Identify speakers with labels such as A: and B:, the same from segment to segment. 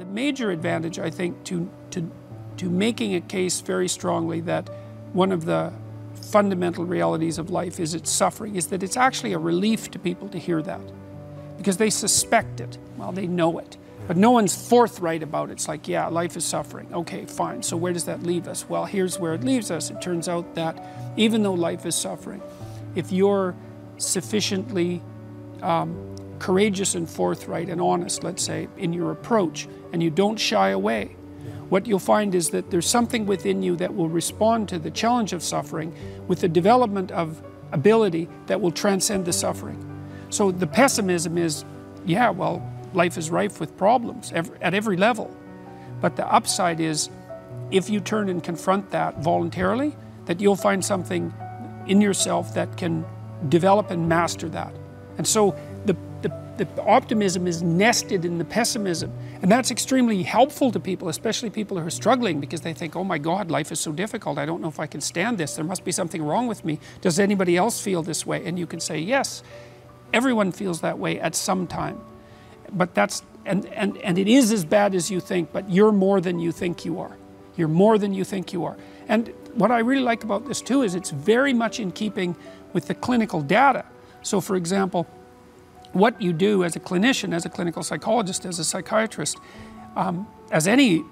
A: the major advantage, I think, to, to, to making a case very strongly that one of the fundamental realities of life is its suffering, is that it's actually a relief to people to hear that. Because they suspect it. Well, they know it. But no one's forthright about it. It's like, yeah, life is suffering. Okay, fine. So where does that leave us? Well, here's where it leaves us. It turns out that even though life is suffering, if you're sufficiently um, courageous and forthright and honest, let's say, in your approach, and you don't shy away, what you'll find is that there's something within you that will respond to the challenge of suffering with the development of ability that will transcend the suffering. So the pessimism is, yeah, well, life is rife with problems at every level. But the upside is, if you turn and confront that voluntarily, that you'll find something in yourself that can develop and master that. And so the, optimism is nested in the pessimism. And that's extremely helpful to people, especially people who are struggling because they think, oh my God, life is so difficult. I don't know if I can stand this. There must be something wrong with me. Does anybody else feel this way? And you can say, yes, everyone feels that way at some time. But that's, and, and, and it is as bad as you think, but you're more than you think you are. You're more than you think you are. And what I really like about this too is it's very much in keeping with the clinical data. So, for example, what you do as a clinician, as a clinical psychologist, as a psychiatrist, um, as any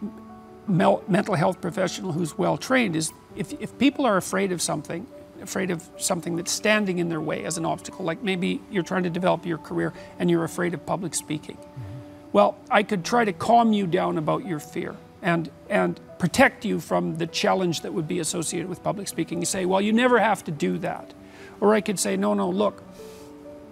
A: mental health professional who's well trained, is if, if people are afraid of something, afraid of something that's standing in their way as an obstacle, like maybe you're trying to develop your career and you're afraid of public speaking. Mm-hmm. Well, I could try to calm you down about your fear and, and protect you from the challenge that would be associated with public speaking. You say, well, you never have to do that. Or I could say, no, no, look,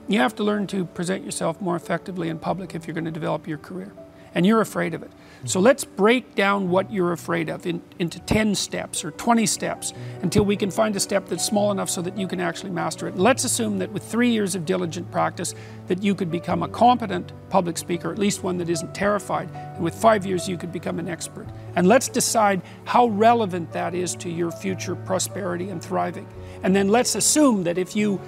A: you have to learn to present yourself more effectively in public if you're going to develop your career. And you're afraid of it. So let's break down what you're afraid of in, into 10 steps or 20 steps until we can find a step that's small enough so that you can actually master it. Let's assume that with three years of diligent practice that you could become a competent public speaker, at least one that isn't terrified. And with five years you could become an expert. And let's decide how relevant that is to your future prosperity and thriving. And then let's assume that if you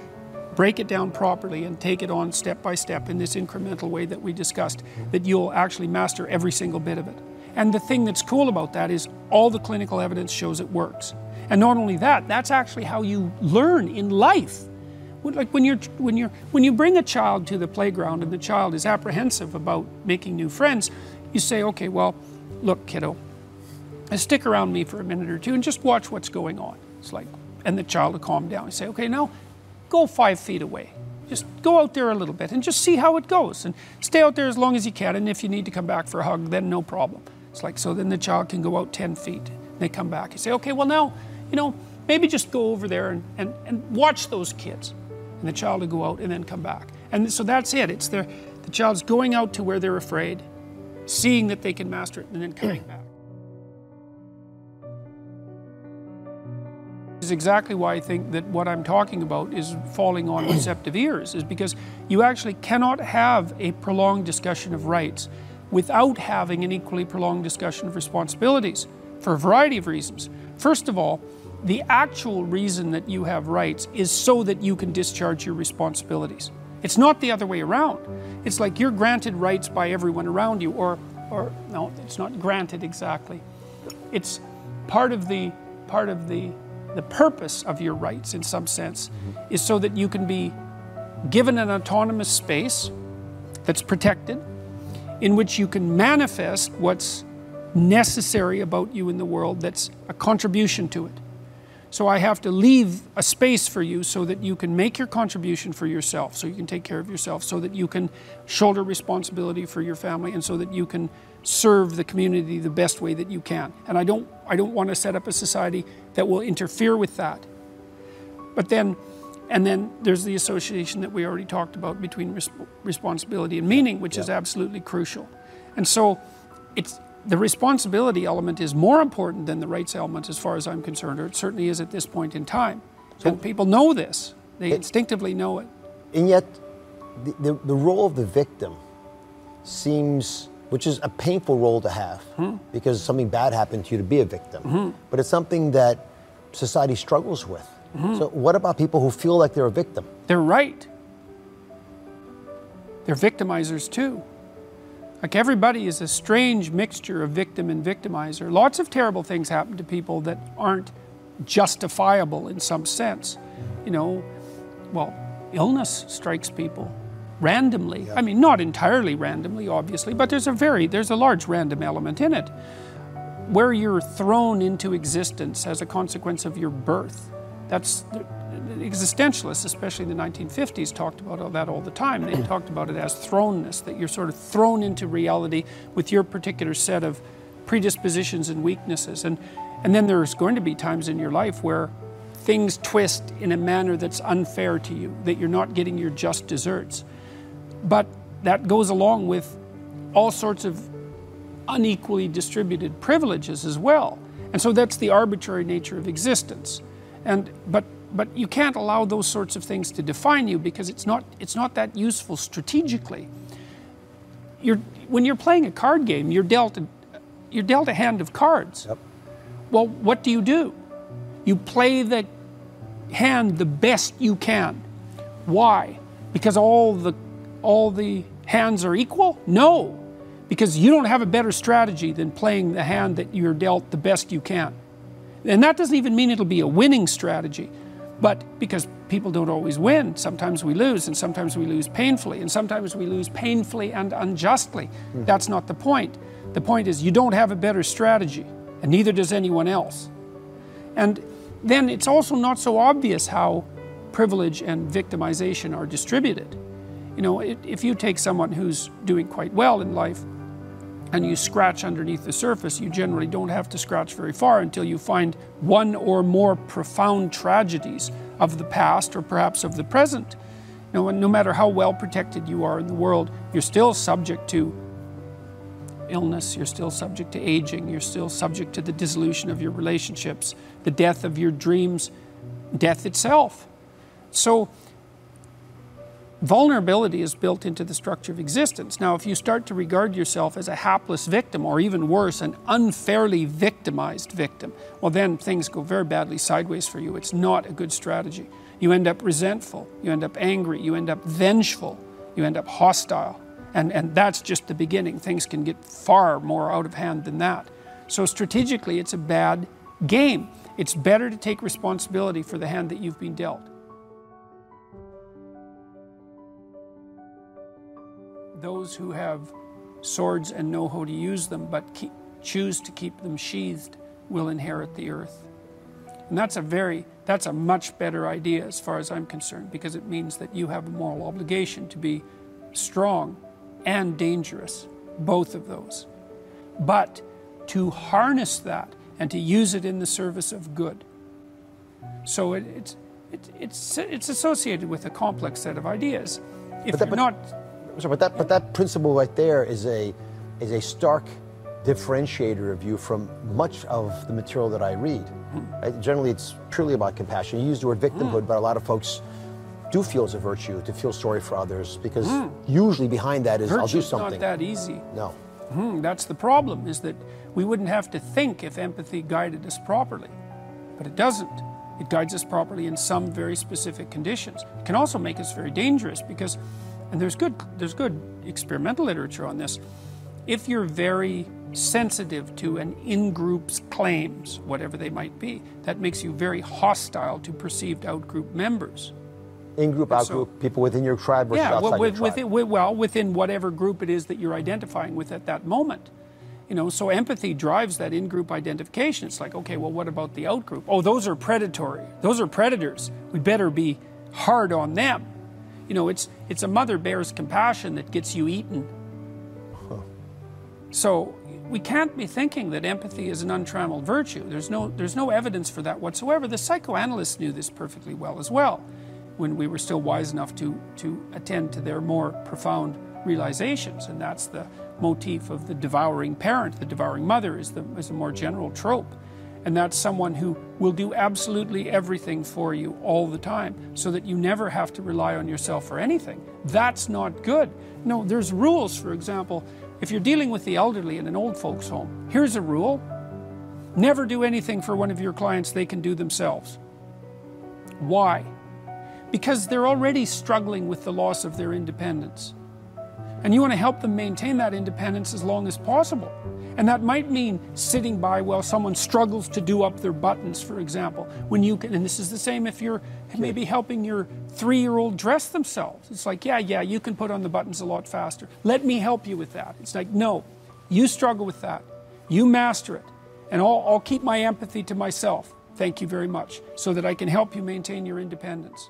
A: break it down properly and take it on step by step in this incremental way that we discussed, that you'll actually master every single bit of it. And the thing that's cool about that is all the clinical evidence shows it works. And not only that, that's actually how you learn in life. Like when you're when you're when you bring a child to the playground and the child is apprehensive about making new friends, you say, okay, well, look, kiddo, stick around me for a minute or two and just watch what's going on. It's like, and the child will calm down. You say, okay, now go five feet away. Just go out there a little bit and just see how it goes. And stay out there as long as you can. And if you need to come back for a hug, then no problem. It's like, so then the child can go out 10 feet. And they come back. You say, okay, well, now, you know, maybe just go over there and, and, and watch those kids. And the child will go out and then come back. And so that's it. It's the, the child's going out to where they're afraid, seeing that they can master it, and then coming back. Is exactly why I think that what I'm talking about is falling on receptive ears, is because you actually cannot have a prolonged discussion of rights without having an equally prolonged discussion of responsibilities for a variety of reasons. First of all, the actual reason that you have rights is so that you can discharge your responsibilities. It's not the other way around. It's like you're granted rights by everyone around you, or, or no, it's not granted exactly. It's part of the part of the the purpose of your rights, in some sense, is so that you can be given an autonomous space that's protected, in which you can manifest what's necessary about you in the world that's a contribution to it. So I have to leave a space for you so that you can make your contribution for yourself, so you can take care of yourself, so that you can shoulder responsibility for your family, and so that you can serve the community the best way that you can. And I don't, I don't want to set up a society that will interfere with that. But then, and then there's the association that we already talked about between res- responsibility and meaning, which yeah. is absolutely crucial. And so it's, the responsibility element is more important than the rights element as far as I'm concerned, or it certainly is at this point in time. So and people know this, they it, instinctively know it.
B: And yet, the, the, the role of the victim seems which is a painful role to have mm-hmm. because something bad happened to you to be a victim. Mm-hmm. But it's something that society struggles with. Mm-hmm. So, what about people who feel like they're a victim?
A: They're right. They're victimizers too. Like everybody is a strange mixture of victim and victimizer. Lots of terrible things happen to people that aren't justifiable in some sense. You know, well, illness strikes people randomly. I mean, not entirely randomly, obviously, but there's a very there's a large random element in it, where you're thrown into existence as a consequence of your birth. That's existentialists, especially in the 1950s, talked about all that all the time. They talked about it as thrownness, that you're sort of thrown into reality with your particular set of predispositions and weaknesses. And, and then there's going to be times in your life where things twist in a manner that's unfair to you, that you're not getting your just deserts. But that goes along with all sorts of unequally distributed privileges as well. And so that's the arbitrary nature of existence. And, but but you can't allow those sorts of things to define you because it's not, it's not that useful strategically. You're, when you're playing a card game, you're dealt a, you're dealt a hand of cards. Yep. Well, what do you do? You play the hand the best you can. Why? Because all the, all the hands are equal? No, because you don't have a better strategy than playing the hand that you're dealt the best you can. And that doesn't even mean it'll be a winning strategy. But because people don't always win, sometimes we lose, and sometimes we lose painfully, and sometimes we lose painfully and unjustly. Mm. That's not the point. The point is you don't have a better strategy, and neither does anyone else. And then it's also not so obvious how privilege and victimization are distributed. You know, if you take someone who's doing quite well in life and you scratch underneath the surface, you generally don't have to scratch very far until you find one or more profound tragedies of the past or perhaps of the present. Know, no matter how well protected you are in the world, you're still subject to illness, you're still subject to aging, you're still subject to the dissolution of your relationships, the death of your dreams, death itself. So Vulnerability is built into the structure of existence. Now, if you start to regard yourself as a hapless victim, or even worse, an unfairly victimized victim, well, then things go very badly sideways for you. It's not a good strategy. You end up resentful, you end up angry, you end up vengeful, you end up hostile. And, and that's just the beginning. Things can get far more out of hand than that. So, strategically, it's a bad game. It's better to take responsibility for the hand that you've been dealt. Those who have swords and know how to use them, but keep, choose to keep them sheathed, will inherit the earth. And that's a very, that's a much better idea as far as I'm concerned, because it means that you have a moral obligation to be strong and dangerous, both of those. But to harness that and to use it in the service of good. So it, it's, it, it's, it's associated with a complex set of ideas. If but that, you're not
B: sorry, but that but that principle right there is a is a stark differentiator of you from much of the material that I read. Mm. Generally, it's purely about compassion. You use the word victimhood, mm. but a lot of folks do feel it's a virtue to feel sorry for others because mm. usually behind that is Virtue's I'll do something.
A: not that easy.
B: No.
A: Hmm, that's the problem, is that we wouldn't have to think if empathy guided us properly. But it doesn't. It guides us properly in some very specific conditions. It can also make us very dangerous because and there's good, there's good experimental literature on this. If you're very sensitive to an in-group's claims, whatever they might be, that makes you very hostile to perceived out-group members.
B: In-group, out-group, so, people within your tribe versus
A: yeah,
B: outside
A: well, with,
B: your
A: tribe. Within, well, within whatever group it is that you're identifying with at that moment. You know, so empathy drives that in-group identification. It's like, okay, well, what about the out-group? Oh, those are predatory. Those are predators. We better be hard on them. You know, it's, it's a mother bear's compassion that gets you eaten. Huh. So we can't be thinking that empathy is an untrammeled virtue. There's no, there's no evidence for that whatsoever. The psychoanalysts knew this perfectly well as well when we were still wise enough to, to attend to their more profound realizations. And that's the motif of the devouring parent. The devouring mother is, the, is a more general trope and that's someone who will do absolutely everything for you all the time so that you never have to rely on yourself for anything. That's not good. No, there's rules, for example, if you're dealing with the elderly in an old folks' home, here's a rule never do anything for one of your clients they can do themselves. Why? Because they're already struggling with the loss of their independence. And you want to help them maintain that independence as long as possible. And that might mean sitting by while someone struggles to do up their buttons, for example. When you can, and this is the same if you're maybe helping your three year old dress themselves. It's like, yeah, yeah, you can put on the buttons a lot faster. Let me help you with that. It's like, no, you struggle with that. You master it. And I'll, I'll keep my empathy to myself. Thank you very much, so that I can help you maintain your independence.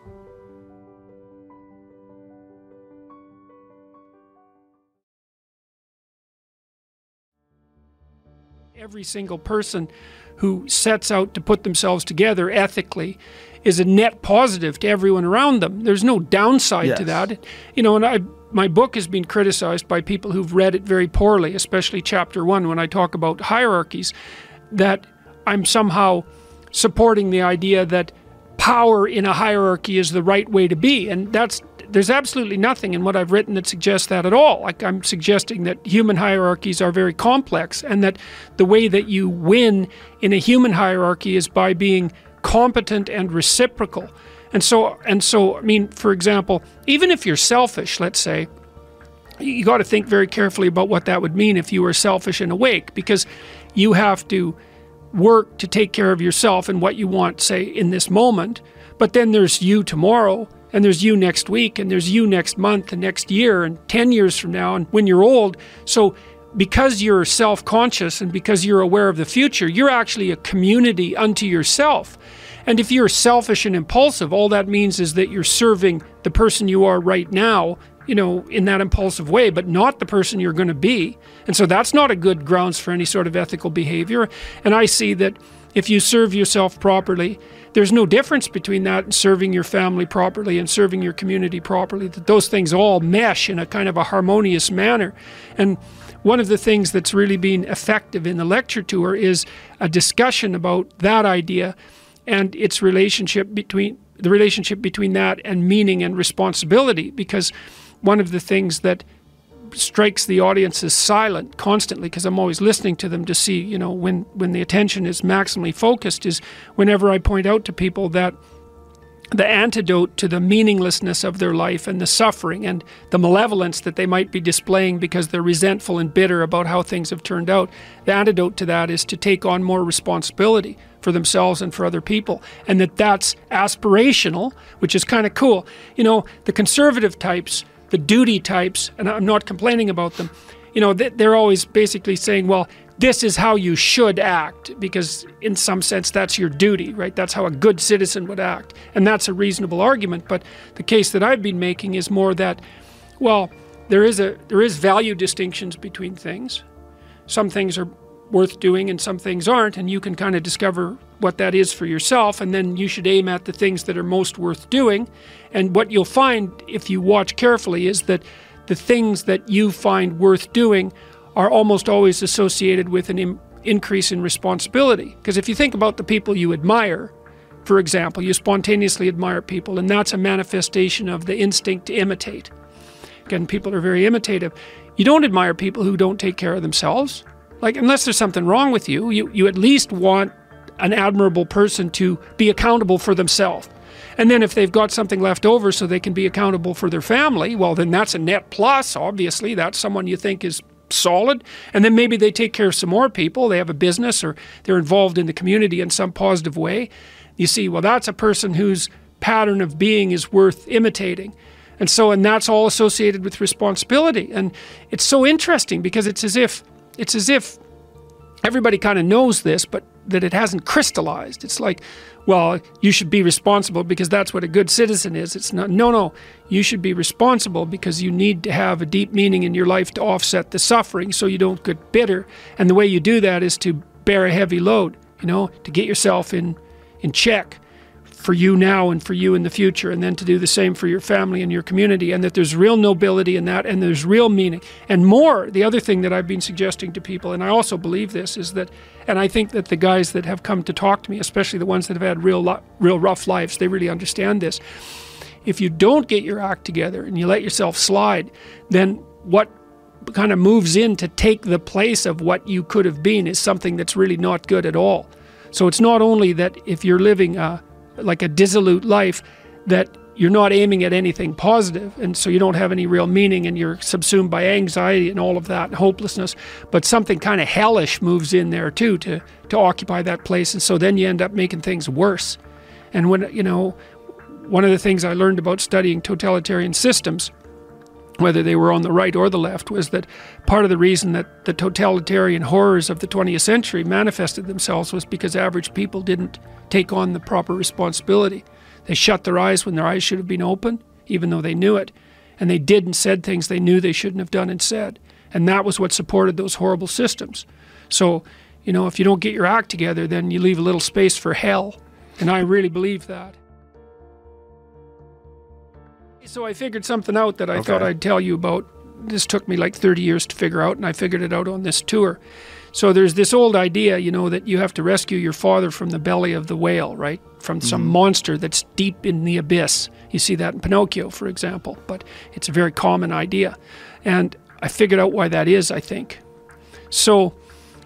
A: Every single person who sets out to put themselves together ethically is a net positive to everyone around them. There's no downside yes. to that. You know, and I my book has been criticized by people who've read it very poorly, especially chapter 1 when I talk about hierarchies that I'm somehow supporting the idea that power in a hierarchy is the right way to be and that's there's absolutely nothing in what I've written that suggests that at all. Like I'm suggesting that human hierarchies are very complex and that the way that you win in a human hierarchy is by being competent and reciprocal. And so and so I mean for example, even if you're selfish, let's say, you got to think very carefully about what that would mean if you were selfish and awake because you have to work to take care of yourself and what you want say in this moment, but then there's you tomorrow and there's you next week and there's you next month and next year and 10 years from now and when you're old. So because you're self-conscious and because you're aware of the future you're actually a community unto yourself. And if you're selfish and impulsive all that means is that you're serving the person you are right now you know in that impulsive way but not the person you're going to be. And so that's not a good grounds for any sort of ethical behavior. And i see that if you serve yourself properly. There's no difference between that and serving your family properly and serving your community properly, that those things all mesh in a kind of a harmonious manner. And one of the things that's really been effective in the lecture tour is a discussion about that idea and its relationship between the relationship between that and meaning and responsibility. Because one of the things that strikes the audience as silent constantly because I'm always listening to them to see, you know, when, when the attention is maximally focused is whenever I point out to people that the antidote to the meaninglessness of their life and the suffering and the malevolence that they might be displaying because they're resentful and bitter about how things have turned out. The antidote to that is to take on more responsibility for themselves and for other people, and that that's aspirational, which is kind of cool. You know, the conservative types the duty types, and I'm not complaining about them, you know, they're always basically saying, well, this is how you should act, because in some sense that's your duty, right? That's how a good citizen would act. And that's a reasonable argument. But the case that I've been making is more that, well, there is a there is value distinctions between things. Some things are worth doing and some things aren't, and you can kind of discover what that is for yourself, and then you should aim at the things that are most worth doing. And what you'll find if you watch carefully is that the things that you find worth doing are almost always associated with an increase in responsibility. Because if you think about the people you admire, for example, you spontaneously admire people, and that's a manifestation of the instinct to imitate. Again, people are very imitative. You don't admire people who don't take care of themselves. Like, unless there's something wrong with you, you, you at least want an admirable person to be accountable for themselves. And then if they've got something left over so they can be accountable for their family, well, then that's a net plus, obviously. That's someone you think is solid. And then maybe they take care of some more people. They have a business or they're involved in the community in some positive way. You see, well, that's a person whose pattern of being is worth imitating. And so, and that's all associated with responsibility. And it's so interesting because it's as if it's as if everybody kind of knows this, but that it hasn't crystallized. It's like, well, you should be responsible because that's what a good citizen is. It's not, no, no, you should be responsible because you need to have a deep meaning in your life to offset the suffering so you don't get bitter. And the way you do that is to bear a heavy load, you know, to get yourself in, in check for you now and for you in the future, and then to do the same for your family and your community, and that there's real nobility in that, and there's real meaning. And more, the other thing that I've been suggesting to people, and I also believe this, is that, and I think that the guys that have come to talk to me, especially the ones that have had real, real rough lives, they really understand this. If you don't get your act together and you let yourself slide, then what kind of moves in to take the place of what you could have been is something that's really not good at all. So it's not only that if you're living a like a dissolute life that you're not aiming at anything positive and so you don't have any real meaning and you're subsumed by anxiety and all of that and hopelessness. But something kind of hellish moves in there too to to occupy that place and so then you end up making things worse. And when you know one of the things i learned about studying totalitarian systems whether they were on the right or the left was that part of the reason that the totalitarian horrors of the 20th century manifested themselves was because average people didn't take on the proper responsibility they shut their eyes when their eyes should have been open, even though they knew it. And they did and said things they knew they shouldn't have done and said. And that was what supported those horrible systems. So, you know, if you don't get your act together, then you leave a little space for hell. And I really believe that. So I figured something out that I okay. thought I'd tell you about. This took me like 30 years to figure out, and I figured it out on this tour. So there's this old idea, you know, that you have to rescue your father from the belly of the whale, right? From some mm-hmm. monster that's deep in the abyss. You see that in Pinocchio, for example, but it's a very common idea. And I figured out why that is, I think. So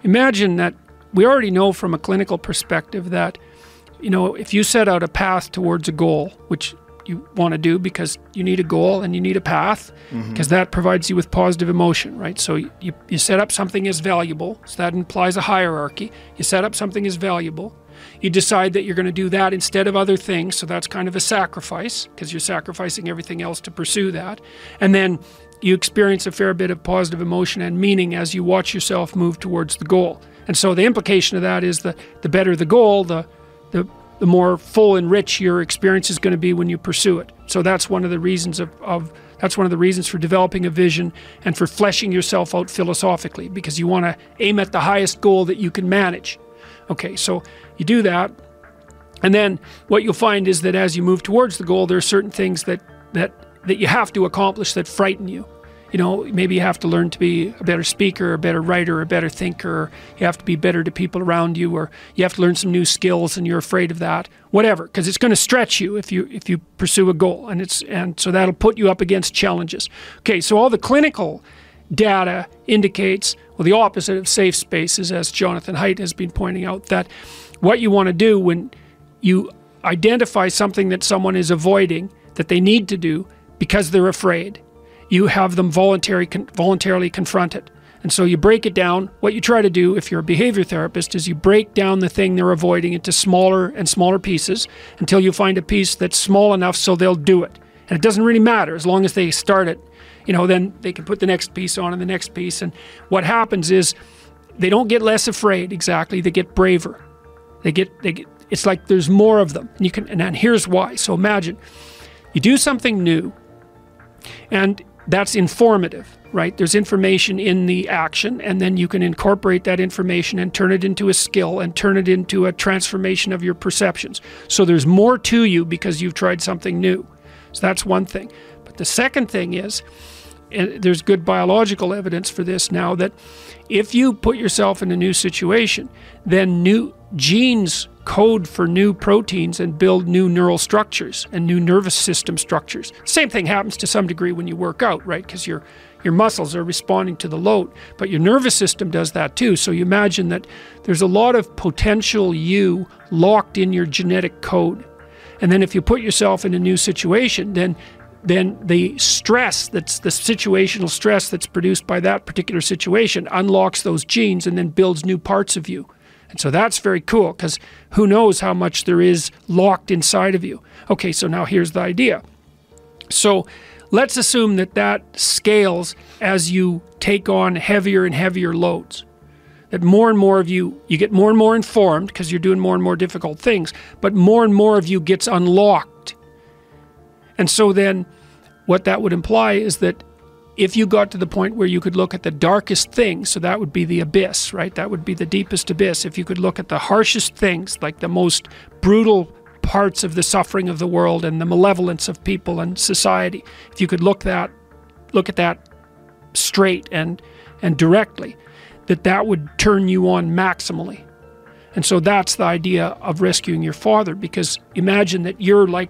A: imagine that we already know from a clinical perspective that, you know, if you set out a path towards a goal, which you want to do because you need a goal and you need a path because mm-hmm. that provides you with positive emotion, right? So you, you set up something as valuable, so that implies a hierarchy. You set up something as valuable. You decide that you're going to do that instead of other things, so that's kind of a sacrifice because you're sacrificing everything else to pursue that. And then you experience a fair bit of positive emotion and meaning as you watch yourself move towards the goal. And so the implication of that is that the better the goal, the the the more full and rich your experience is going to be when you pursue it. So that's one of the reasons of, of that's one of the reasons for developing a vision and for fleshing yourself out philosophically because you want to aim at the highest goal that you can manage. Okay, so you do that. And then what you'll find is that as you move towards the goal, there are certain things that that that you have to accomplish that frighten you you know, maybe you have to learn to be a better speaker, a better writer, a better thinker. You have to be better to people around you, or you have to learn some new skills, and you're afraid of that. Whatever, because it's going to stretch you if you if you pursue a goal, and it's and so that'll put you up against challenges. Okay, so all the clinical data indicates well the opposite of safe spaces, as Jonathan Haidt has been pointing out, that what you want to do when you identify something that someone is avoiding that they need to do because they're afraid you have them voluntary, con voluntarily confront it. And so you break it down. What you try to do if you're a behavior therapist is you break down the thing they're avoiding into smaller and smaller pieces until you find a piece that's small enough so they'll do it. And it doesn't really matter as long as they start it, you know, then they can put the next piece on and the next piece. And what happens is they don't get less afraid exactly, they get braver. They get, they get it's like there's more of them. And you can and here's why. So imagine you do something new and that's informative, right? There's information in the action, and then you can incorporate that information and turn it into a skill and turn it into a transformation of your perceptions. So there's more to you because you've tried something new. So that's one thing. But the second thing is, and there's good biological evidence for this now, that if you put yourself in a new situation, then new genes code for new proteins and build new neural structures and new nervous system structures. Same thing happens to some degree when you work out, right? Because your your muscles are responding to the load, but your nervous system does that too. So you imagine that there's a lot of potential you locked in your genetic code. And then if you put yourself in a new situation, then then the stress that's the situational stress that's produced by that particular situation unlocks those genes and then builds new parts of you. And so that's very cool because who knows how much there is locked inside of you. Okay, so now here's the idea. So let's assume that that scales as you take on heavier and heavier loads. That more and more of you, you get more and more informed because you're doing more and more difficult things, but more and more of you gets unlocked. And so then what that would imply is that if you got to the point where you could look at the darkest things, so that would be the abyss, right? That would be the deepest abyss. If you could look at the harshest things, like the most brutal parts of the suffering of the world and the malevolence of people and society, if you could look that, look at that straight and and directly, that that would turn you on maximally. And so that's the idea of rescuing your father, because imagine that you're like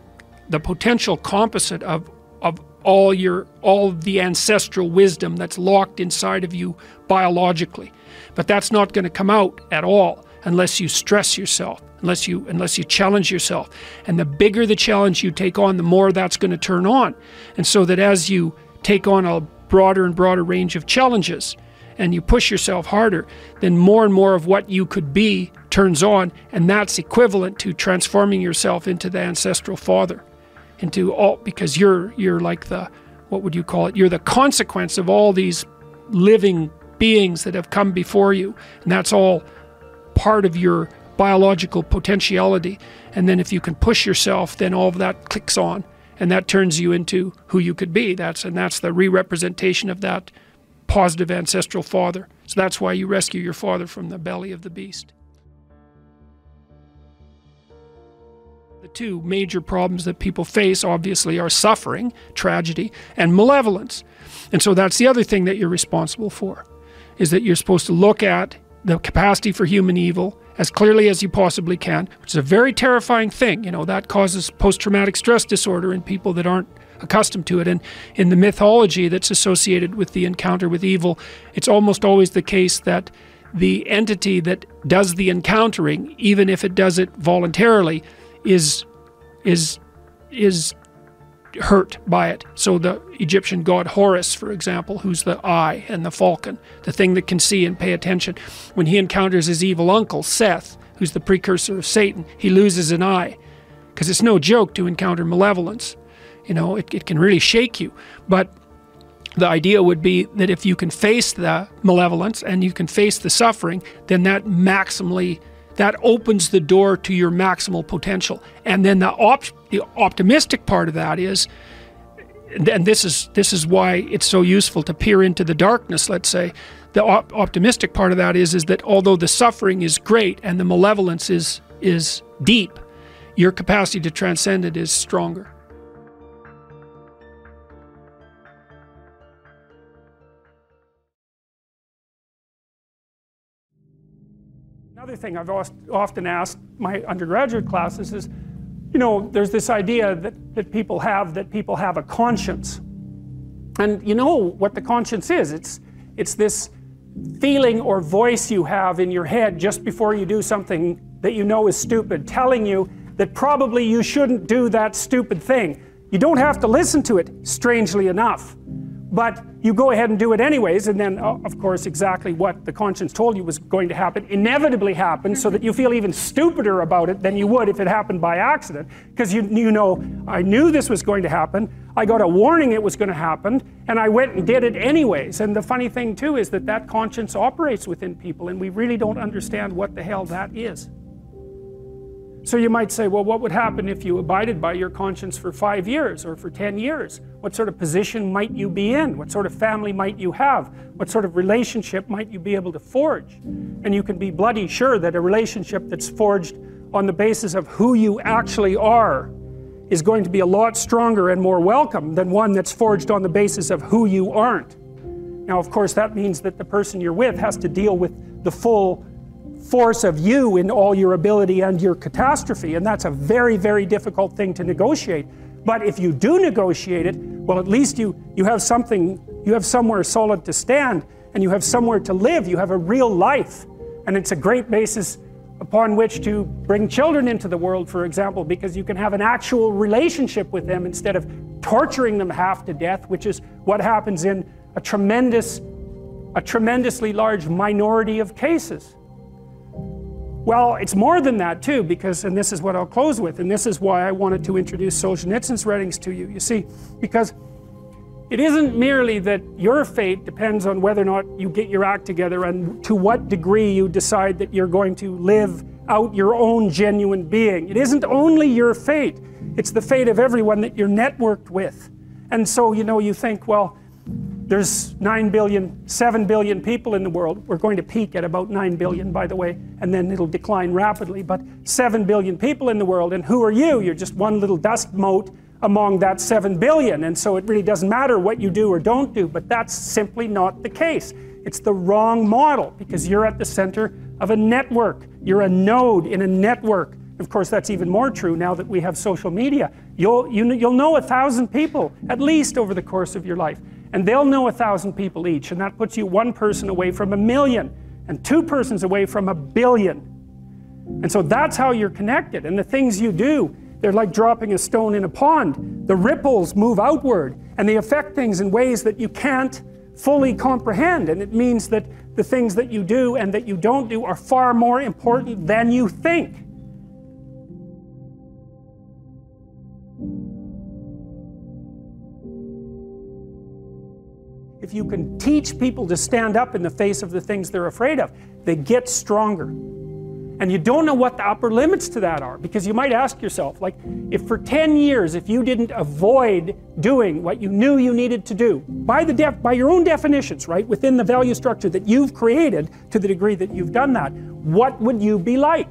A: the potential composite of of all your all the ancestral wisdom that's locked inside of you biologically. But that's not going to come out at all unless you stress yourself, unless you unless you challenge yourself. And the bigger the challenge you take on, the more that's going to turn on. And so that as you take on a broader and broader range of challenges and you push yourself harder, then more and more of what you could be turns on, and that's equivalent to transforming yourself into the ancestral father. Into all because you're you're like the what would you call it? You're the consequence of all these living beings that have come before you. And that's all part of your biological potentiality. And then if you can push yourself, then all of that clicks on and that turns you into who you could be. That's and that's the re-representation of that positive ancestral father. So that's why you rescue your father from the belly of the beast. The two major problems that people face obviously are suffering, tragedy, and malevolence. And so that's the other thing that you're responsible for is that you're supposed to look at the capacity for human evil as clearly as you possibly can, which is a very terrifying thing. You know, that causes post traumatic stress disorder in people that aren't accustomed to it. And in the mythology that's associated with the encounter with evil, it's almost always the case that the entity that does the encountering, even if it does it voluntarily, is is is hurt by it. So the Egyptian god Horus, for example, who's the eye and the falcon, the thing that can see and pay attention, when he encounters his evil uncle, Seth, who's the precursor of Satan, he loses an eye. Because it's no joke to encounter malevolence. You know, it, it can really shake you. But the idea would be that if you can face the malevolence and you can face the suffering, then that maximally that opens the door to your maximal potential. And then the, op the optimistic part of that is, and this is this is why it's so useful to peer into the darkness. Let's say, the op optimistic part of that is is that although the suffering is great and the malevolence is is deep, your capacity to transcend it is stronger. Another thing I've often asked my undergraduate classes is, you know, there's this idea that, that people have that people have a conscience. And you know what the conscience is. It's, it's this feeling or voice you have in your head just before you do something that you know is stupid, telling you that probably you shouldn't do that stupid thing. You don't have to listen to it, strangely enough but you go ahead and do it anyways, and then, of course, exactly what the conscience told you was going to happen inevitably happens, so that you feel even stupider about it than you would if it happened by accident. Because you, you know, I knew this was going to happen, I got a warning it was going to happen, and I went and did it anyways. And the funny thing, too, is that that conscience operates within people, and we really don't understand what the hell that is. So you might say, well, what would happen if you abided by your conscience for five years or for 10 years? What sort of position might you be in? What sort of family might you have? What sort of relationship might you be able to forge? And you can be bloody sure that a relationship that's forged on the basis of who you actually are is going to be a lot stronger and more welcome than one that's forged on the basis of who you aren't. Now, of course, that means that the person you're with has to deal with the full force of you in all your ability and your catastrophe. And that's a very, very difficult thing to negotiate. But if you do negotiate it, well, at least you, you have something, you have somewhere solid to stand, and you have somewhere to live. You have a real life. And it's a great basis upon which to bring children into the world, for example, because you can have an actual relationship with them instead of torturing them half to death, which is what happens in a tremendous, a tremendously large minority of cases. Well, it's more than that too, because, and this is what I'll close with, and this is why I wanted to introduce Solzhenitsyn's writings to you. You see, because it isn't merely that your fate depends on whether or not you get your act together and to what degree you decide that you're going to live out your own genuine being. It isn't only your fate, it's the fate of everyone that you're networked with. And so, you know, you think, well, there's 9 billion, 7 billion people in the world. We're going to peak at about 9 billion, by the way, and then it'll decline rapidly. But 7 billion people in the world, and who are you? You're just one little dust mote among that 7 billion. And so it really doesn't matter what you do or don't do, but that's simply not the case. It's the wrong model because you're at the center of a network. You're a node in a network. Of course, that's even more true now that we have social media. You'll, you, will you will know a thousand people at least over the course of your life and they'll know a thousand people each, and that puts you one person away from a million, and two persons away from a billion. And so that's how you're connected. And the things you do, they're like dropping a stone in a pond. The ripples move outward and they affect things in ways that you can't fully comprehend. And it means that the things that you do and that you don't do are far more important than you think. If you can teach people to stand up in the face of the things they're afraid of, they get stronger. And you don't know what the upper limits to that are because you might ask yourself, like, if for 10 years, if you didn't avoid doing what you knew you needed to do, by, the def- by your own definitions, right, within the value structure that you've created to the degree that you've done that, what would you be like?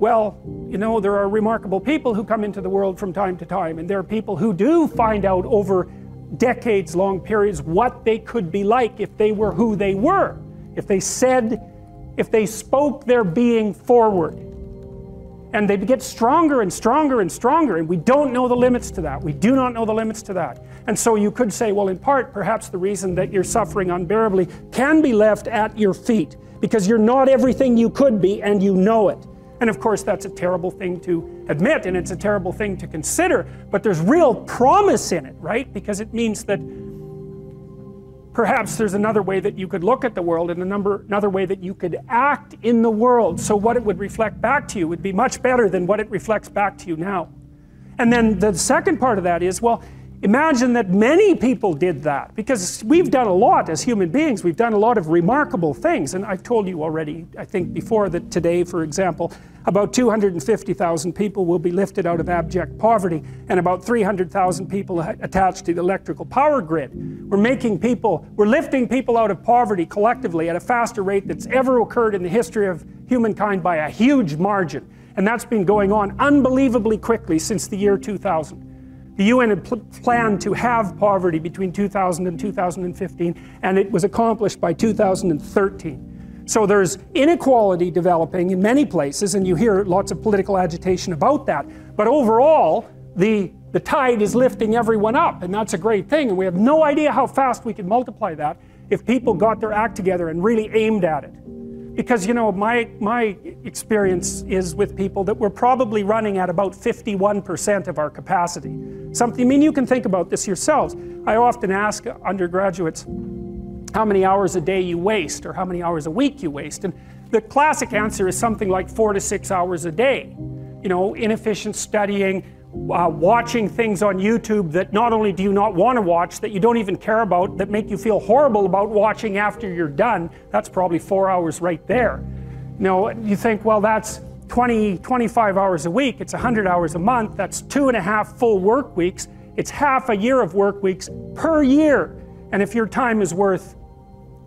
A: Well, you know, there are remarkable people who come into the world from time to time, and there are people who do find out over decades long periods what they could be like if they were who they were, if they said if they spoke their being forward. And they get stronger and stronger and stronger, and we don't know the limits to that. We do not know the limits to that. And so you could say, well, in part, perhaps the reason that you're suffering unbearably can be left at your feet because you're not everything you could be and you know it. And of course, that's a terrible thing to admit and it's a terrible thing to consider, but there's real promise in it, right? Because it means that Perhaps there's another way that you could look at the world and number, another way that you could act in the world so what it would reflect back to you would be much better than what it reflects back to you now. And then the second part of that is, well, Imagine that many people did that because we've done a lot as human beings. We've done a lot of remarkable things. And I've told you already, I think before that today, for example, about 250,000 people will be lifted out of abject poverty and about 300,000 people attached to the electrical power grid. We're making people, we're lifting people out of poverty collectively at a faster rate that's ever occurred in the history of humankind by a huge margin. And that's been going on unbelievably quickly since the year 2000. The UN had pl planned to have poverty between 2000 and 2015, and it was accomplished by 2013. So there's inequality developing in many places, and you hear lots of political agitation about that. But overall, the, the tide is lifting everyone up, and that's a great thing. And we have no idea how fast we could multiply that if people got their act together and really aimed at it. Because, you know, my, my experience is with people that we're probably running at about 51% of our capacity. Something, I mean, you can think about this yourselves. I often ask undergraduates how many hours a day you waste or how many hours a week you waste. And the classic answer is something like four to six hours a day. You know, inefficient studying, uh, watching things on YouTube that not only do you not want to watch, that you don't even care about, that make you feel horrible about watching after you're done, that's probably four hours right there. You know, you think, well, that's 20, 25 hours a week, it's 100 hours a month, that's two and a half full work weeks, it's half a year of work weeks per year. And if your time is worth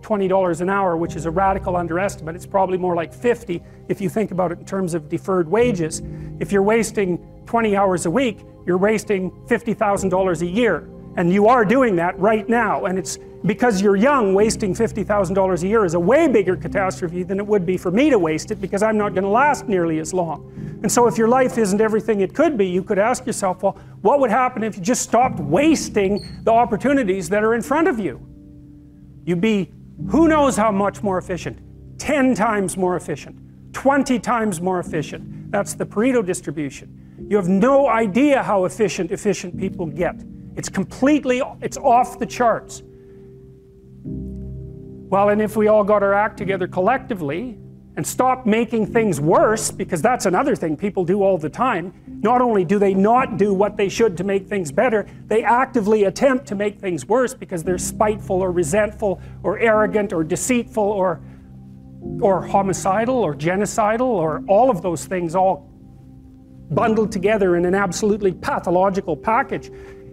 A: $20 an hour, which is a radical underestimate, it's probably more like 50 if you think about it in terms of deferred wages. If you're wasting 20 hours a week, you're wasting $50,000 a year. And you are doing that right now. And it's because you're young, wasting $50,000 a year is a way bigger catastrophe than it would be for me to waste it because I'm not going to last nearly as long. And so, if your life isn't everything it could be, you could ask yourself, well, what would happen if you just stopped wasting the opportunities that are in front of you? You'd be who knows how much more efficient? 10 times more efficient, 20 times more efficient. That's the Pareto distribution. You have no idea how efficient efficient people get. It's completely, it's off the charts. Well, and if we all got our act together collectively and stop making things worse, because that's another thing people do all the time, not only do they not do what they should to make things better, they actively attempt to make things worse because they're spiteful or resentful or arrogant or deceitful or, or homicidal or genocidal or all of those things all bundled together in an absolutely pathological package.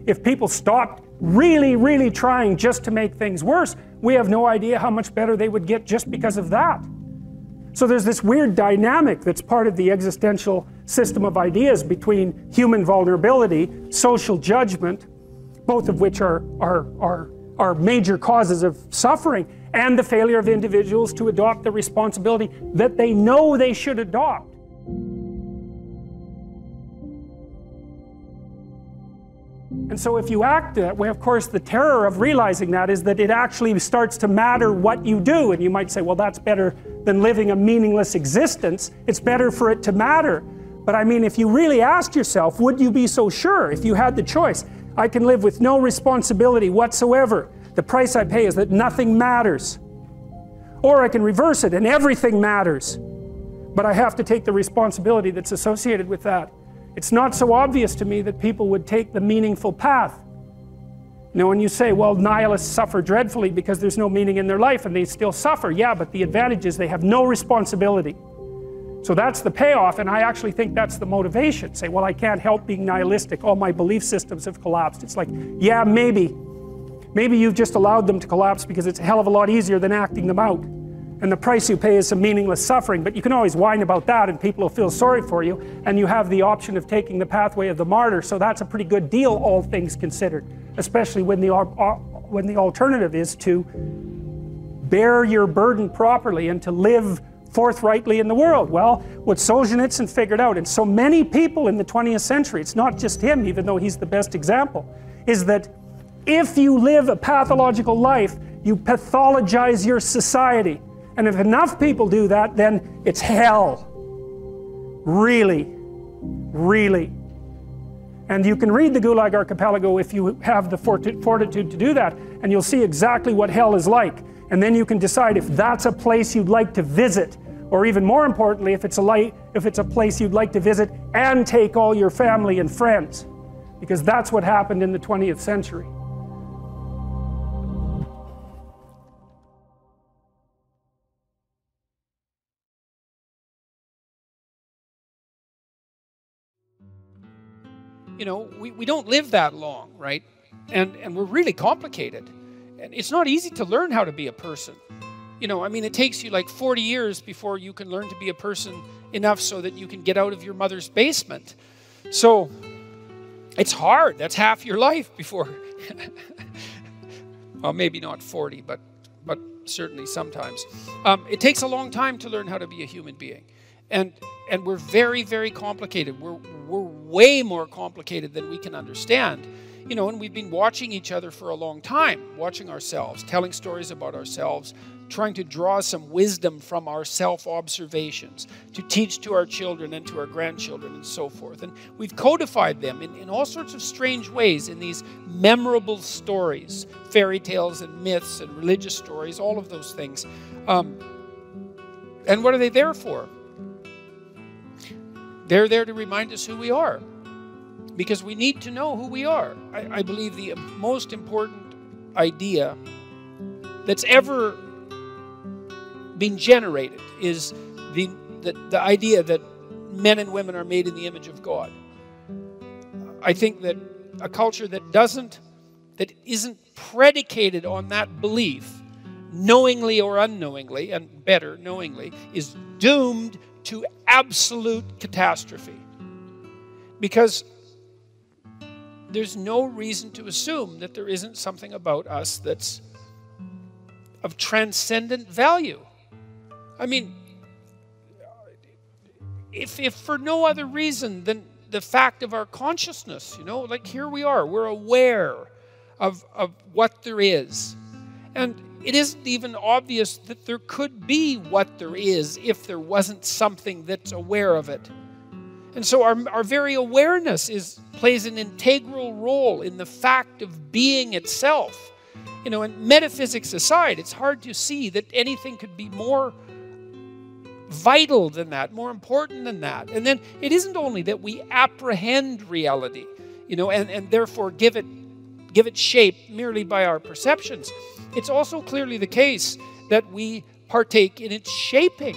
A: If people stopped really, really trying just to make things worse, we have no idea how much better they would get just because of that. So there's this weird dynamic that's part of the existential system of ideas between human vulnerability, social judgment, both of which are, are, are, are major causes of suffering, and the failure of individuals to adopt the responsibility that they know they should adopt. And so if you act that way, of course, the terror of realizing that is that it actually starts to matter what you do. And you might say, well, that's better
C: than living a meaningless existence. It's better for it to matter. But I mean, if you really asked yourself, would you be so sure if you had the choice? I can live with no responsibility whatsoever. The price I pay is that nothing matters. Or I can reverse it and everything matters. But I have to take the responsibility that's associated with that. It's not so obvious to me that people would take the meaningful path. Now, when you say, well, nihilists suffer dreadfully because there's no meaning in their life and they still suffer, yeah, but the advantage is they have no responsibility. So that's the payoff, and I actually think that's the motivation. Say, well, I can't help being nihilistic. All my belief systems have collapsed. It's like, yeah, maybe. Maybe you've just allowed them to collapse because it's a hell of a lot easier than acting them out. And the price you pay is some meaningless suffering, but you can always whine about that and people will feel sorry for you, and you have the option of taking the pathway of the martyr, so that's a pretty good deal, all things considered especially when the, when the alternative is to bear your burden properly and to live forthrightly in the world. Well, what Solzhenitsyn figured out, and so many people in the 20th century, it's not just him, even though he's the best example, is that if you live a pathological life, you pathologize your society. And if enough people do that, then it's hell. Really, really. And you can read the Gulag Archipelago if you have the fortitude to do that, and you'll see exactly what hell is like. And then you can decide if that's a place you'd like to visit, or even more importantly, if it's a light, if it's a place you'd like to visit and take all your family and friends, because that's what happened in the 20th century.
A: You know, we, we don't live that long, right? And, and we're really complicated. And it's not easy to learn how to be a person. You know, I mean, it takes you like 40 years before you can learn to be a person enough so that you can get out of your mother's basement. So it's hard. That's half your life before. well, maybe not 40, but, but certainly sometimes. Um, it takes a long time to learn how to be a human being. And and we're very, very complicated. We're, we're way more complicated than we can understand. You know, and we've been watching each other for a long time, watching ourselves, telling stories about ourselves, trying to draw some wisdom from our self observations to teach to our children and to our grandchildren and so forth. And we've codified them in, in all sorts of strange ways in these memorable stories, fairy tales and myths and religious stories, all of those things. Um, and what are they there for? They're there to remind us who we are because we need to know who we are. I, I believe the most important idea that's ever been generated is the, the, the idea that men and women are made in the image of God. I think that a culture that doesn't, that isn't predicated on that belief, knowingly or unknowingly, and better, knowingly, is doomed to absolute catastrophe. Because there's no reason to assume that there isn't something about us that's of transcendent value. I mean, if, if for no other reason than the fact of our consciousness, you know, like here we are, we're aware of, of what there is. And it isn't even obvious that there could be what there is if there wasn't something that's aware of it. And so our, our very awareness is plays an integral role in the fact of being itself. You know, and metaphysics aside, it's hard to see that anything could be more vital than that, more important than that. And then it isn't only that we apprehend reality, you know, and, and therefore give it give it shape merely by our perceptions it's also clearly the case that we partake in its shaping.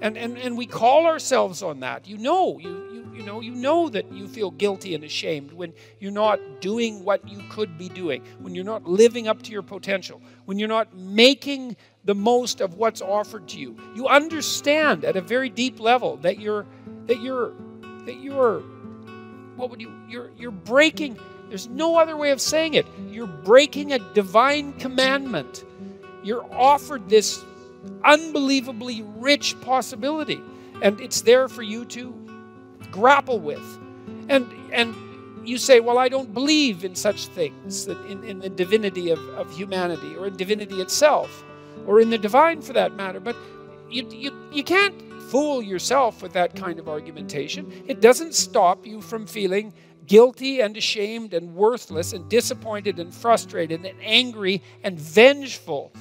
A: And, and, and we call ourselves on that. You know, you, you, you know, you know that you feel guilty and ashamed when you're not doing what you could be doing, when you're not living up to your potential, when you're not making the most of what's offered to you. You understand at a very deep level that you're that you're that you're what would you you're you're breaking there's no other way of saying it. You're breaking a divine commandment. You're offered this unbelievably rich possibility, and it's there for you to grapple with. And and you say, Well, I don't believe in such things, in, in the divinity of, of humanity or in divinity itself, or in the divine for that matter. But
D: you, you, you can't fool yourself with that kind of argumentation. It doesn't stop you from feeling guilty and ashamed and worthless and disappointed and frustrated and angry and vengeful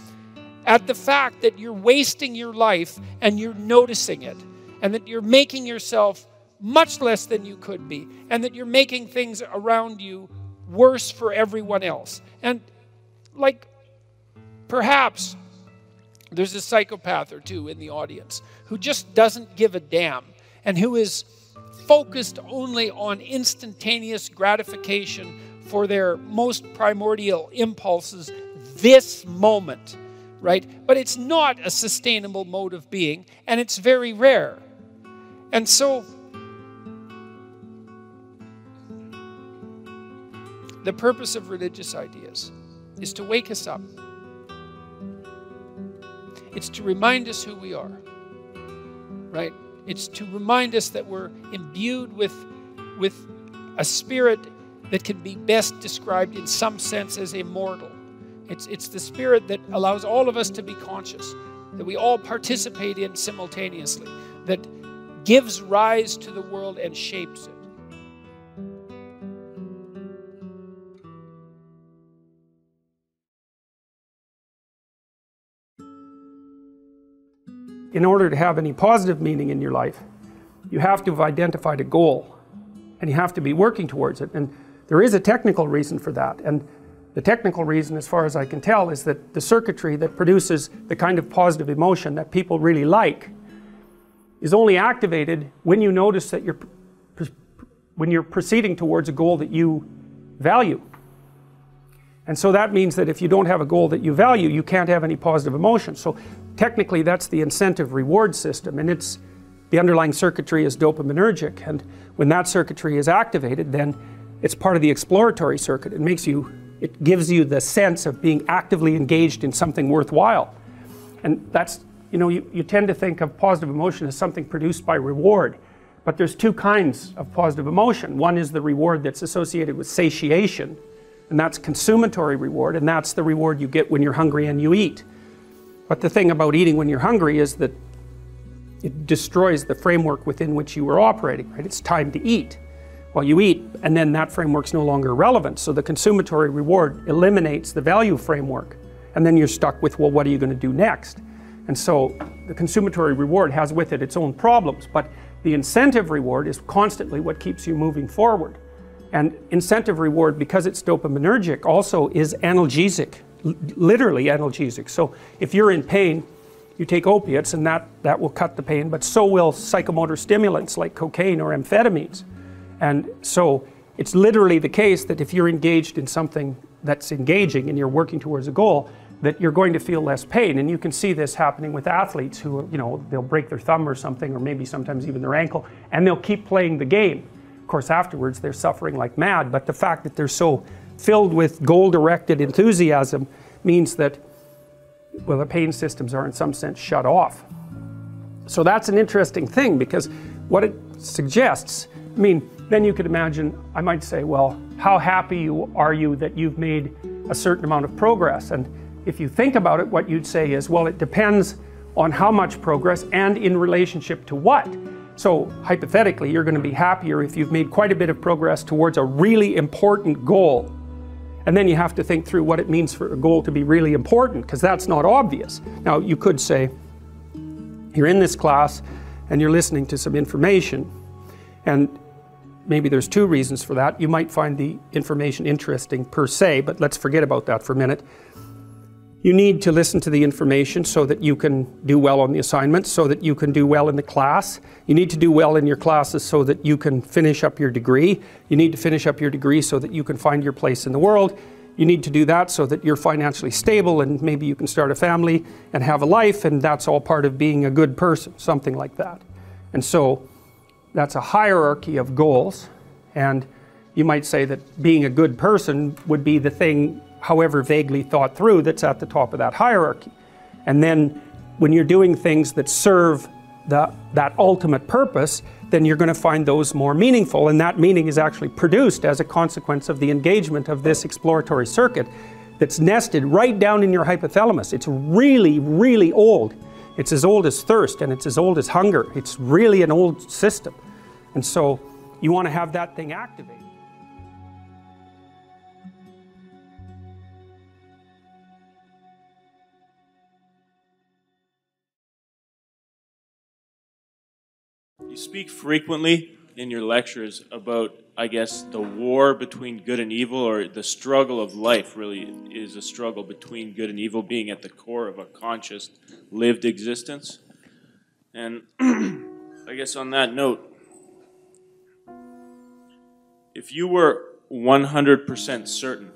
D: at the fact that you're wasting your life and you're noticing it and that you're making yourself much less than you could be and that you're making things around you worse for everyone else. And like perhaps there's a psychopath or two in the audience who just doesn't give a damn and who is focused only on instantaneous gratification for their most primordial impulses this moment, right? But it's not a sustainable mode of being, and it's very rare. And so, the purpose of religious ideas is to wake us up. It's to remind us who we are, right? It's to remind us that we're imbued with, with a spirit that can be best described in some sense as immortal. It's, it's the spirit that allows all of us to be conscious, that we all participate in simultaneously, that gives rise to the world and shapes it.
A: In order to have any positive meaning in your life, you have to have identified a goal and you have to be working towards it. And there is a technical reason for that. And the technical reason, as far as I can tell, is that the circuitry that produces the kind of positive emotion that people really like is only activated when you notice that you're when you're proceeding towards a goal that you value. And so that means that if you don't have a goal that you value, you can't have any positive emotion. So technically that's the incentive reward system and it's the underlying circuitry is dopaminergic and when that circuitry is activated then it's part of the exploratory circuit. It makes you it gives you the sense of being actively engaged in something worthwhile. And that's you know you, you tend to think of positive emotion as something produced by reward but there's two kinds of positive emotion. One is the reward that's associated with satiation and that's consummatory reward and that's the reward you get when you're hungry and you eat but the thing about eating when you're hungry is that it destroys the framework within which you were operating, right? It's time to eat. Well, you eat, and then that framework's no longer relevant. So the consummatory reward eliminates the value framework. And then you're stuck with, well, what are you going to do next? And so the consummatory reward has with it its own problems, but the incentive reward is constantly what keeps you moving forward. And incentive reward, because it's dopaminergic, also is analgesic literally analgesic. So if you're in pain, you take opiates and that, that will cut the pain, but so will psychomotor stimulants like cocaine or amphetamines. And so it's literally the case that if you're engaged in something that's engaging and you're working towards a goal, that you're going to feel less pain. And you can see this happening with athletes who, you know, they'll break their thumb or something, or maybe sometimes even their ankle, and they'll keep playing the game. Of course, afterwards they're suffering like mad, but the fact that they're so filled with goal-directed enthusiasm means that, well, the pain systems are in some sense shut off. So that's an interesting thing because what it suggests, I mean, then you could imagine, I might say, well, how happy are you that you've made a certain amount of progress? And if you think about it, what you'd say is, well, it depends on how much progress and in relationship to what. So hypothetically, you're going to be happier if you've made quite a bit of progress towards a really important goal and then you have to think through what it means for a goal to be really important, because that's not obvious. Now, you could say, you're in this class and you're listening to some information, and maybe there's two reasons for that. You might find the information interesting per se, but let's forget about that for a minute. You need to listen to the information so that you can do well on the assignments, so that you can do well in the class. You need to do well in your classes so that you can finish up your degree. You need to finish up your degree so that you can find your place in the world. You need to do that so that you're financially stable and maybe you can start a family and have a life, and that's all part of being a good person, something like that. And so that's a hierarchy of goals, and you might say that being a good person would be the thing however vaguely thought through, that's at the top of that hierarchy. And then when you're doing things that serve the, that ultimate purpose, then you're going to find those more meaningful. And that meaning is actually produced as a consequence of the engagement of this exploratory circuit that's nested right down in your hypothalamus. It's really, really old. It's as old as thirst and it's as old as hunger. It's really an old system. And so you want to have that thing activated.
E: You speak frequently in your lectures about, I guess, the war between good and evil, or the struggle of life really is a struggle between good and evil being at the core of a conscious, lived existence. And I guess on that note, if you were 100% certain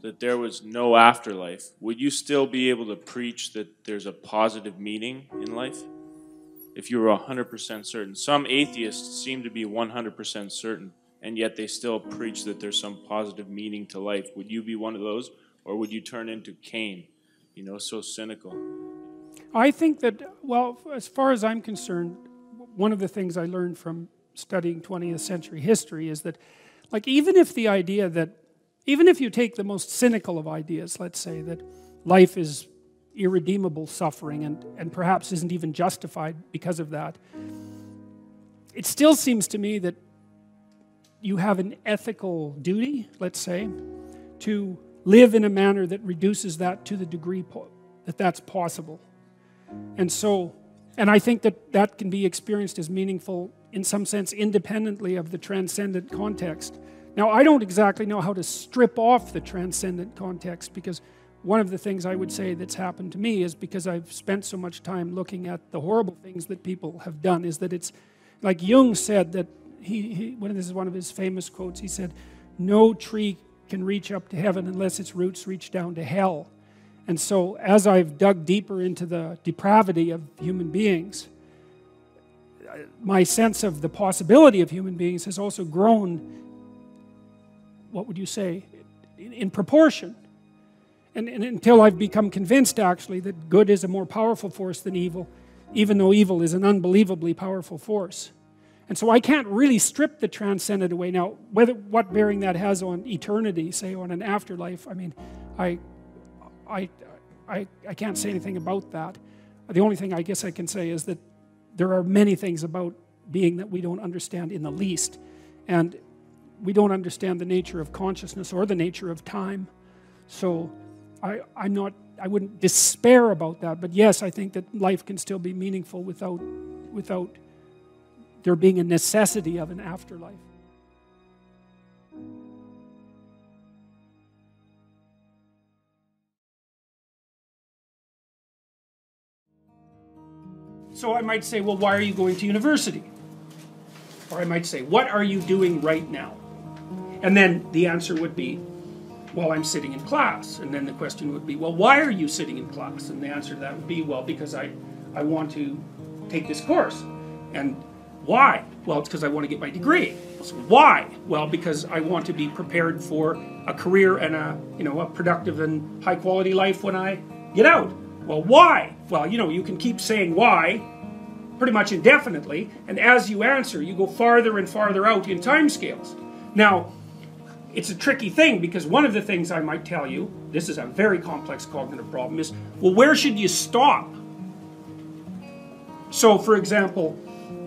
E: that there was no afterlife, would you still be able to preach that there's a positive meaning in life? If you were 100% certain. Some atheists seem to be 100% certain, and yet they still preach that there's some positive meaning to life. Would you be one of those, or would you turn into Cain, you know, so cynical?
A: I think that, well, as far as I'm concerned, one of the things I learned from studying 20th century history is that, like, even if the idea that, even if you take the most cynical of ideas, let's say that life is irredeemable suffering and, and perhaps isn't even justified because of that. It still seems to me that you have an ethical duty, let's say, to live in a manner that reduces that to the degree that that's possible. And so, and I think that that can be experienced as meaningful in some sense independently of the transcendent context. Now, I don't exactly know how to strip off the transcendent context because one of the things I would say that's happened to me is because I've spent so much time looking at the horrible things that people have done, is that it's like Jung said that he, he when this is one of his famous quotes, he said, No tree can reach up to heaven unless its roots reach down to hell. And so, as I've dug deeper into the depravity of human beings, my sense of the possibility of human beings has also grown, what would you say, in, in proportion and, and until I've become convinced, actually, that good is a more powerful force than evil, even though evil is an unbelievably powerful force. And so I can't really strip the transcendent away. Now, whether what bearing that has on eternity, say on an afterlife, I mean, I, I, I, I can't say anything about that. The only thing I guess I can say is that there are many things about being that we don't understand in the least. And we don't understand the nature of consciousness or the nature of time. So I, I'm not, I wouldn't despair about that, but yes, I think that life can still be meaningful without, without there being a necessity of an afterlife. So I might say, well, why are you going to university? Or I might say, what are you doing right now? And then the answer would be, well, I'm sitting in class. And then the question would be, well, why are you sitting in class? And the answer to that would be, well, because I, I want to take this course. And why? Well, it's because I want to get my degree. So why? Well, because I want to be prepared for a career and a, you know, a productive and high quality life when I get out. Well, why? Well, you know, you can keep saying why pretty much indefinitely, and as you answer, you go farther and farther out in time scales. Now, it's a tricky thing because one of the things I might tell you, this is a very complex cognitive problem, is well, where should you stop? So, for example,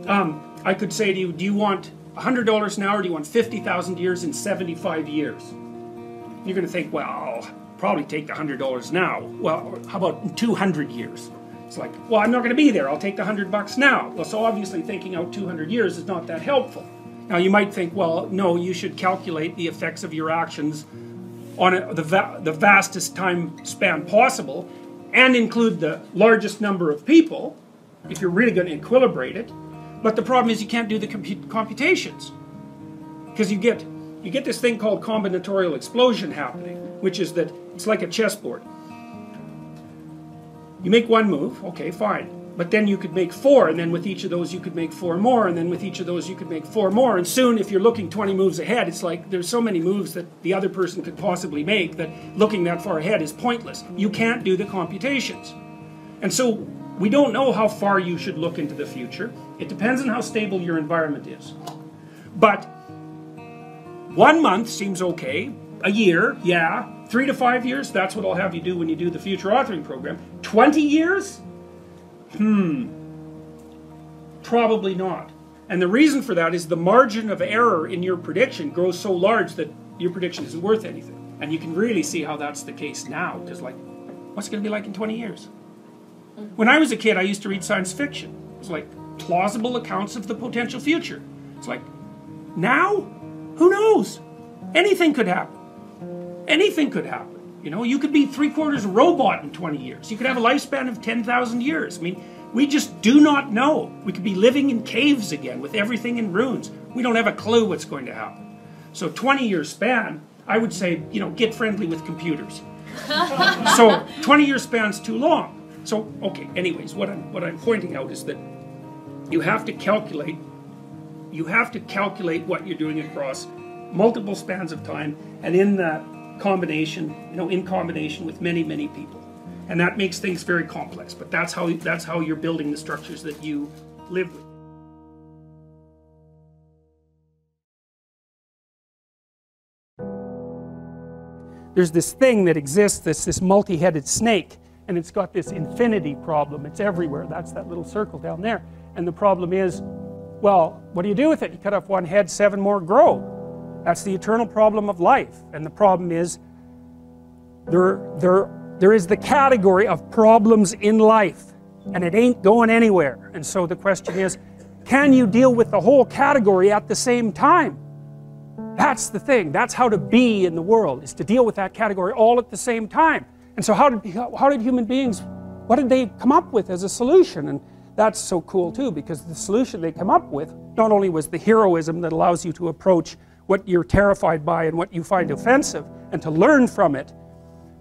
A: um, I could say to you, do you want $100 an hour or do you want 50,000 years in 75 years? You're going to think, well, I'll probably take the $100 now. Well, how about 200 years? It's like, well, I'm not going to be there. I'll take the 100 bucks now. Well, so obviously thinking out 200 years is not that helpful. Now, you might think, well, no, you should calculate the effects of your actions on a, the, va the vastest time span possible and include the largest number of people if you're really going to equilibrate it. But the problem is you can't do the computations because you get you get this thing called combinatorial explosion happening, which is that it's like a chessboard. You make one move, okay, fine. But then you could make four, and then with each of those you could make four more, and then with each of those you could make four more. And soon, if you're looking 20 moves ahead, it's like there's so many moves that the other person could possibly make that looking that far ahead is pointless. You can't do the computations. And so we don't know how far you should look into the future. It depends on how stable your environment is. But one month seems okay. A year, yeah. Three to five years, that's what I'll have you do when you do the future authoring program. 20 years? Hmm, probably not. And the reason for that is the margin of error in your prediction grows so large that your prediction isn't worth anything. And you can really see how that's the case now, because like, what's it going to be like in 20 years? When I was a kid, I used to read science fiction. It was like plausible accounts of the potential future. It's like, now? Who knows? Anything could happen. Anything could happen. You know, you could be three quarters robot in 20 years. You could have a lifespan of 10,000 years. I mean, we just do not know. We could be living in caves again with everything in ruins. We don't have a clue what's going to happen. So 20 year span, I would say, you know, get friendly with computers. so 20 year span's too long. So, okay, anyways, what I'm, what I'm pointing out is that you have to calculate, you have to calculate what you're doing across multiple spans of time and in that combination, you know, in combination with many, many people. And that makes things very complex, but that's how, that's how you're building the structures that you live with. There's this thing that exists, this, this multi-headed snake, and it's got this infinity problem. It's everywhere. That's that little circle down there. And the problem is, well, what do you do with it? You cut off one head, seven more grow. That's the eternal problem of life. And the problem is, there, there, there is the category of problems in life, and it ain't going anywhere. And so the question is, can you deal with the whole category at the same time? That's the thing. That's how to be in the world, is to deal with that category all at the same time. And so how did, how did human beings, what did they come up with as a solution? And that's so cool too, because the solution they come up with not only was the heroism that allows you to approach what you're terrified by and what you find offensive and to learn from it,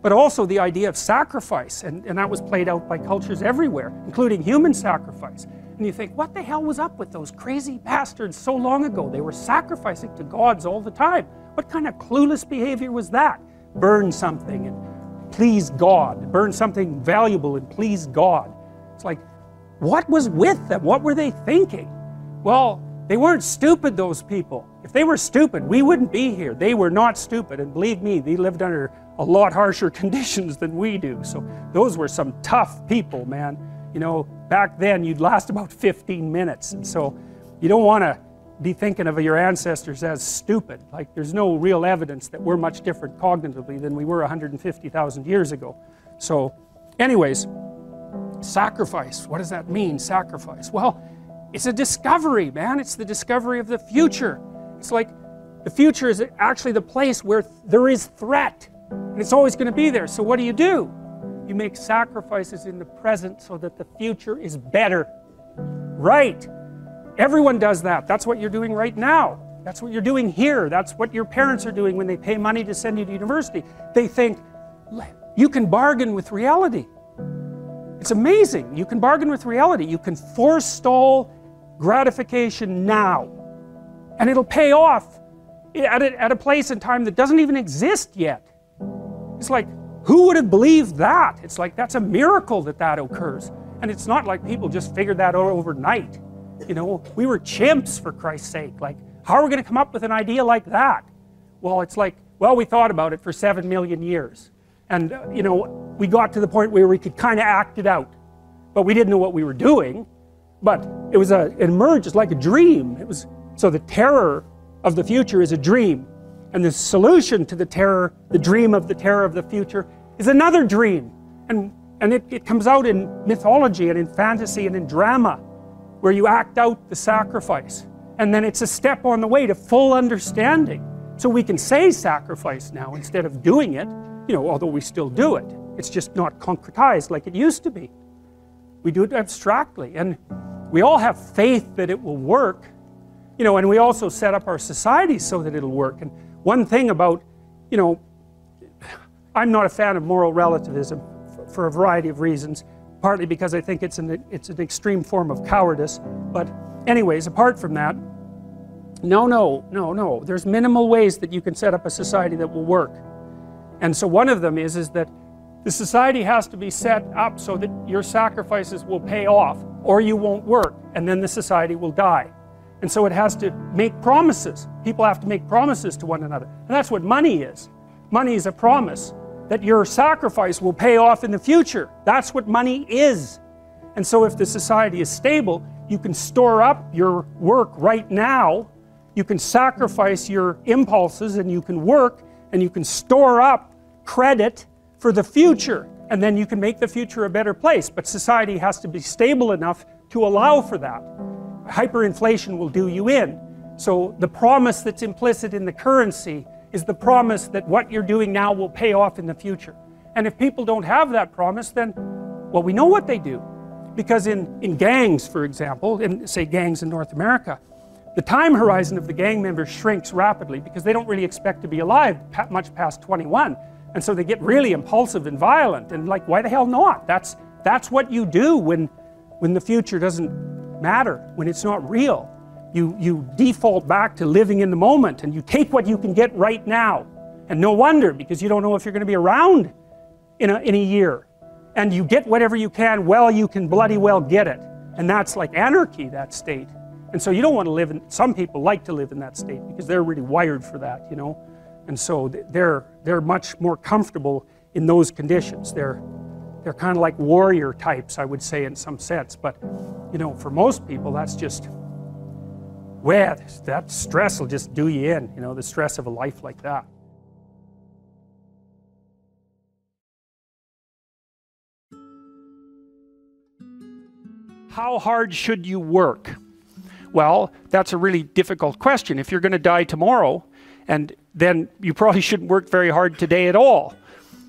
A: but also the idea of sacrifice. And, and that was played out by cultures everywhere, including human sacrifice. And you think, what the hell was up with those crazy bastards so long ago? They were sacrificing to gods all the time. What kind of clueless behavior was that? Burn something and please God. Burn something valuable and please God. It's like, what was with them? What were they thinking? Well, they weren't stupid, those people. If they were stupid, we wouldn't be here. They were not stupid, and believe me, they lived under a lot harsher conditions than we do. So those were some tough people, man. You know, back then you'd last about 15 minutes, and so you don't want to be thinking of your ancestors as stupid. Like, there's no real evidence that we're much different cognitively than we were 150,000 years ago. So, anyways, sacrifice. What does that mean, sacrifice? Well, it's a discovery, man. It's the discovery of the future. It's like the future is actually the place where there is threat, and it's always going to be there. So, what do you do? You make sacrifices in the present so that the future is better. Right. Everyone does that. That's what you're doing right now. That's what you're doing here. That's what your parents are doing when they pay money to send you to university. They think, you can bargain with reality. It's amazing. You can bargain with reality. You can forestall gratification now. And it'll pay off at a, at a place and time that doesn't even exist yet. It's like, who would have believed that? It's like, that's a miracle that that occurs. And it's not like people just figured that out overnight. You know, we were chimps for Christ's sake. Like, how are we going to come up with an idea like that? Well, it's like, well, we thought about it for seven million years. And, uh, you know, we got to the point where we could kind of act it out. But we didn't know what we were doing. But it was a, it emerged as like a dream. It was, so the terror of the future is a dream. And the solution to the terror, the dream of the terror of the future, is another dream. And, and it, it comes out in mythology and in fantasy and in drama, where you act out the sacrifice. And then it's a step on the way to full understanding. So we can say sacrifice now instead of doing it, you know, although we still do it. It's just not concretized like it used to be. We do it abstractly. And we all have faith that it will work, you know, and we also set up our society so that it'll work. And one thing about, you know, I'm not a fan of moral relativism for a variety of reasons, partly because I think it's an, it's an extreme form of cowardice. But, anyways, apart from that, no, no, no, no. There's minimal ways that you can set up a society that will work. And so one of them is, is that the society has to be set up so that your sacrifices will pay off or you won't work and then the society will die. And so it has to make promises. People have to make promises to one another. And that's what money is. Money is a promise that your sacrifice will pay off in the future. That's what money is. And so if the society is stable, you can store up your work right now, you can sacrifice your impulses and you can work and you can store up credit for the future and then you can make the future a better place. But society has to be stable enough to allow for that. Hyperinflation will do you in. So the promise that's implicit in the currency is the promise that what you're doing now will pay off in the future. And if people don't have that promise, then, well, we know what they do. Because in, in gangs, for example, in say gangs in North America, the time horizon of the gang members shrinks rapidly because they don't really expect to be alive much past 21. And so they get really impulsive and violent and like, why the hell not? That's, that's what you do when, when the future doesn't matter, when it's not real. You, you default back to living in the moment and you take what you can get right now. And no wonder, because you don't know if you're going to be around in a, in a year. And you get whatever you can well you can bloody well get it. And that's like anarchy, that state. And so you don't want to live in, some people like to live in that state because they're really wired for that, you know. And so they're, they're much more comfortable in those conditions. They're, they're kind of like warrior types, I would say, in some sense. But, you know, for most people, that's just, well, that stress will just do you in, you know, the stress of a life like that. How hard should you work? Well, that's a really difficult question. If you're going to die tomorrow, and then you probably shouldn't work very hard today at all.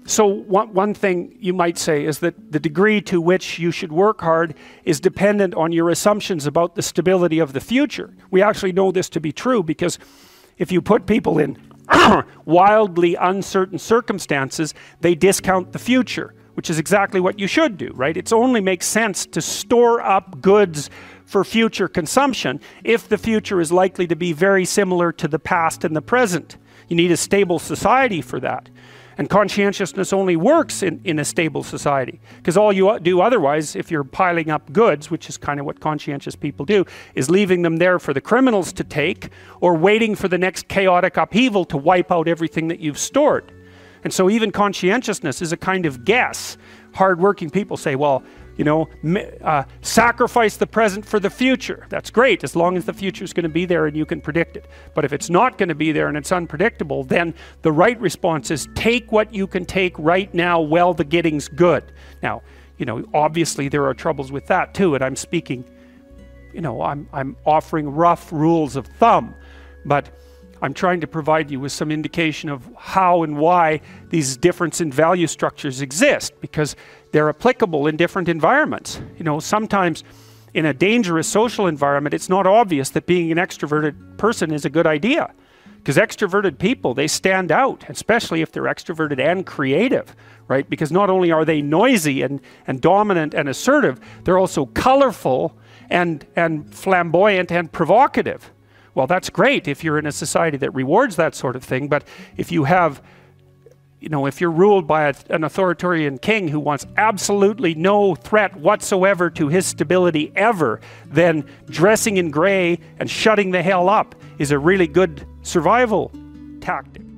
A: So one, one thing you might say is that the degree to which you should work hard is dependent on your assumptions about the stability of the future. We actually know this to be true because if you put people in wildly uncertain circumstances, they discount the future, which is exactly what you should do, right? It only makes sense to store up goods for future consumption if the future is likely to be very similar to the past and the present. You need a stable society for that. And conscientiousness only works in, in a stable society. Because all you do otherwise, if you're piling up goods, which is kind of what conscientious people do, is leaving them there for the criminals to take or waiting for the next chaotic upheaval to wipe out everything that you've stored. And so even conscientiousness is a kind of guess. Hardworking people say, well, you know, uh, sacrifice the present for the future. That's great as long as the future is going to be there and you can predict it. But if it's not going to be there and it's unpredictable, then the right response is take what you can take right now while the getting's good. Now, you know, obviously there are troubles with that too, and I'm speaking, you know, I'm, I'm offering rough rules of thumb, but I'm trying to provide you with some indication of how and why these difference in value structures exist because they're applicable in different environments. You know, sometimes in a dangerous social environment, it's not obvious that being an extroverted person is a good idea. Because extroverted people, they stand out, especially if they're extroverted and creative, right? Because not only are they noisy and, and dominant and assertive, they're also colorful and, and flamboyant and provocative. Well, that's great if you're in a society that rewards that sort of thing, but if you have you know, if you're ruled by a, an authoritarian king who wants absolutely no threat whatsoever to his stability ever, then dressing in gray and shutting the hell up is a really good survival tactic.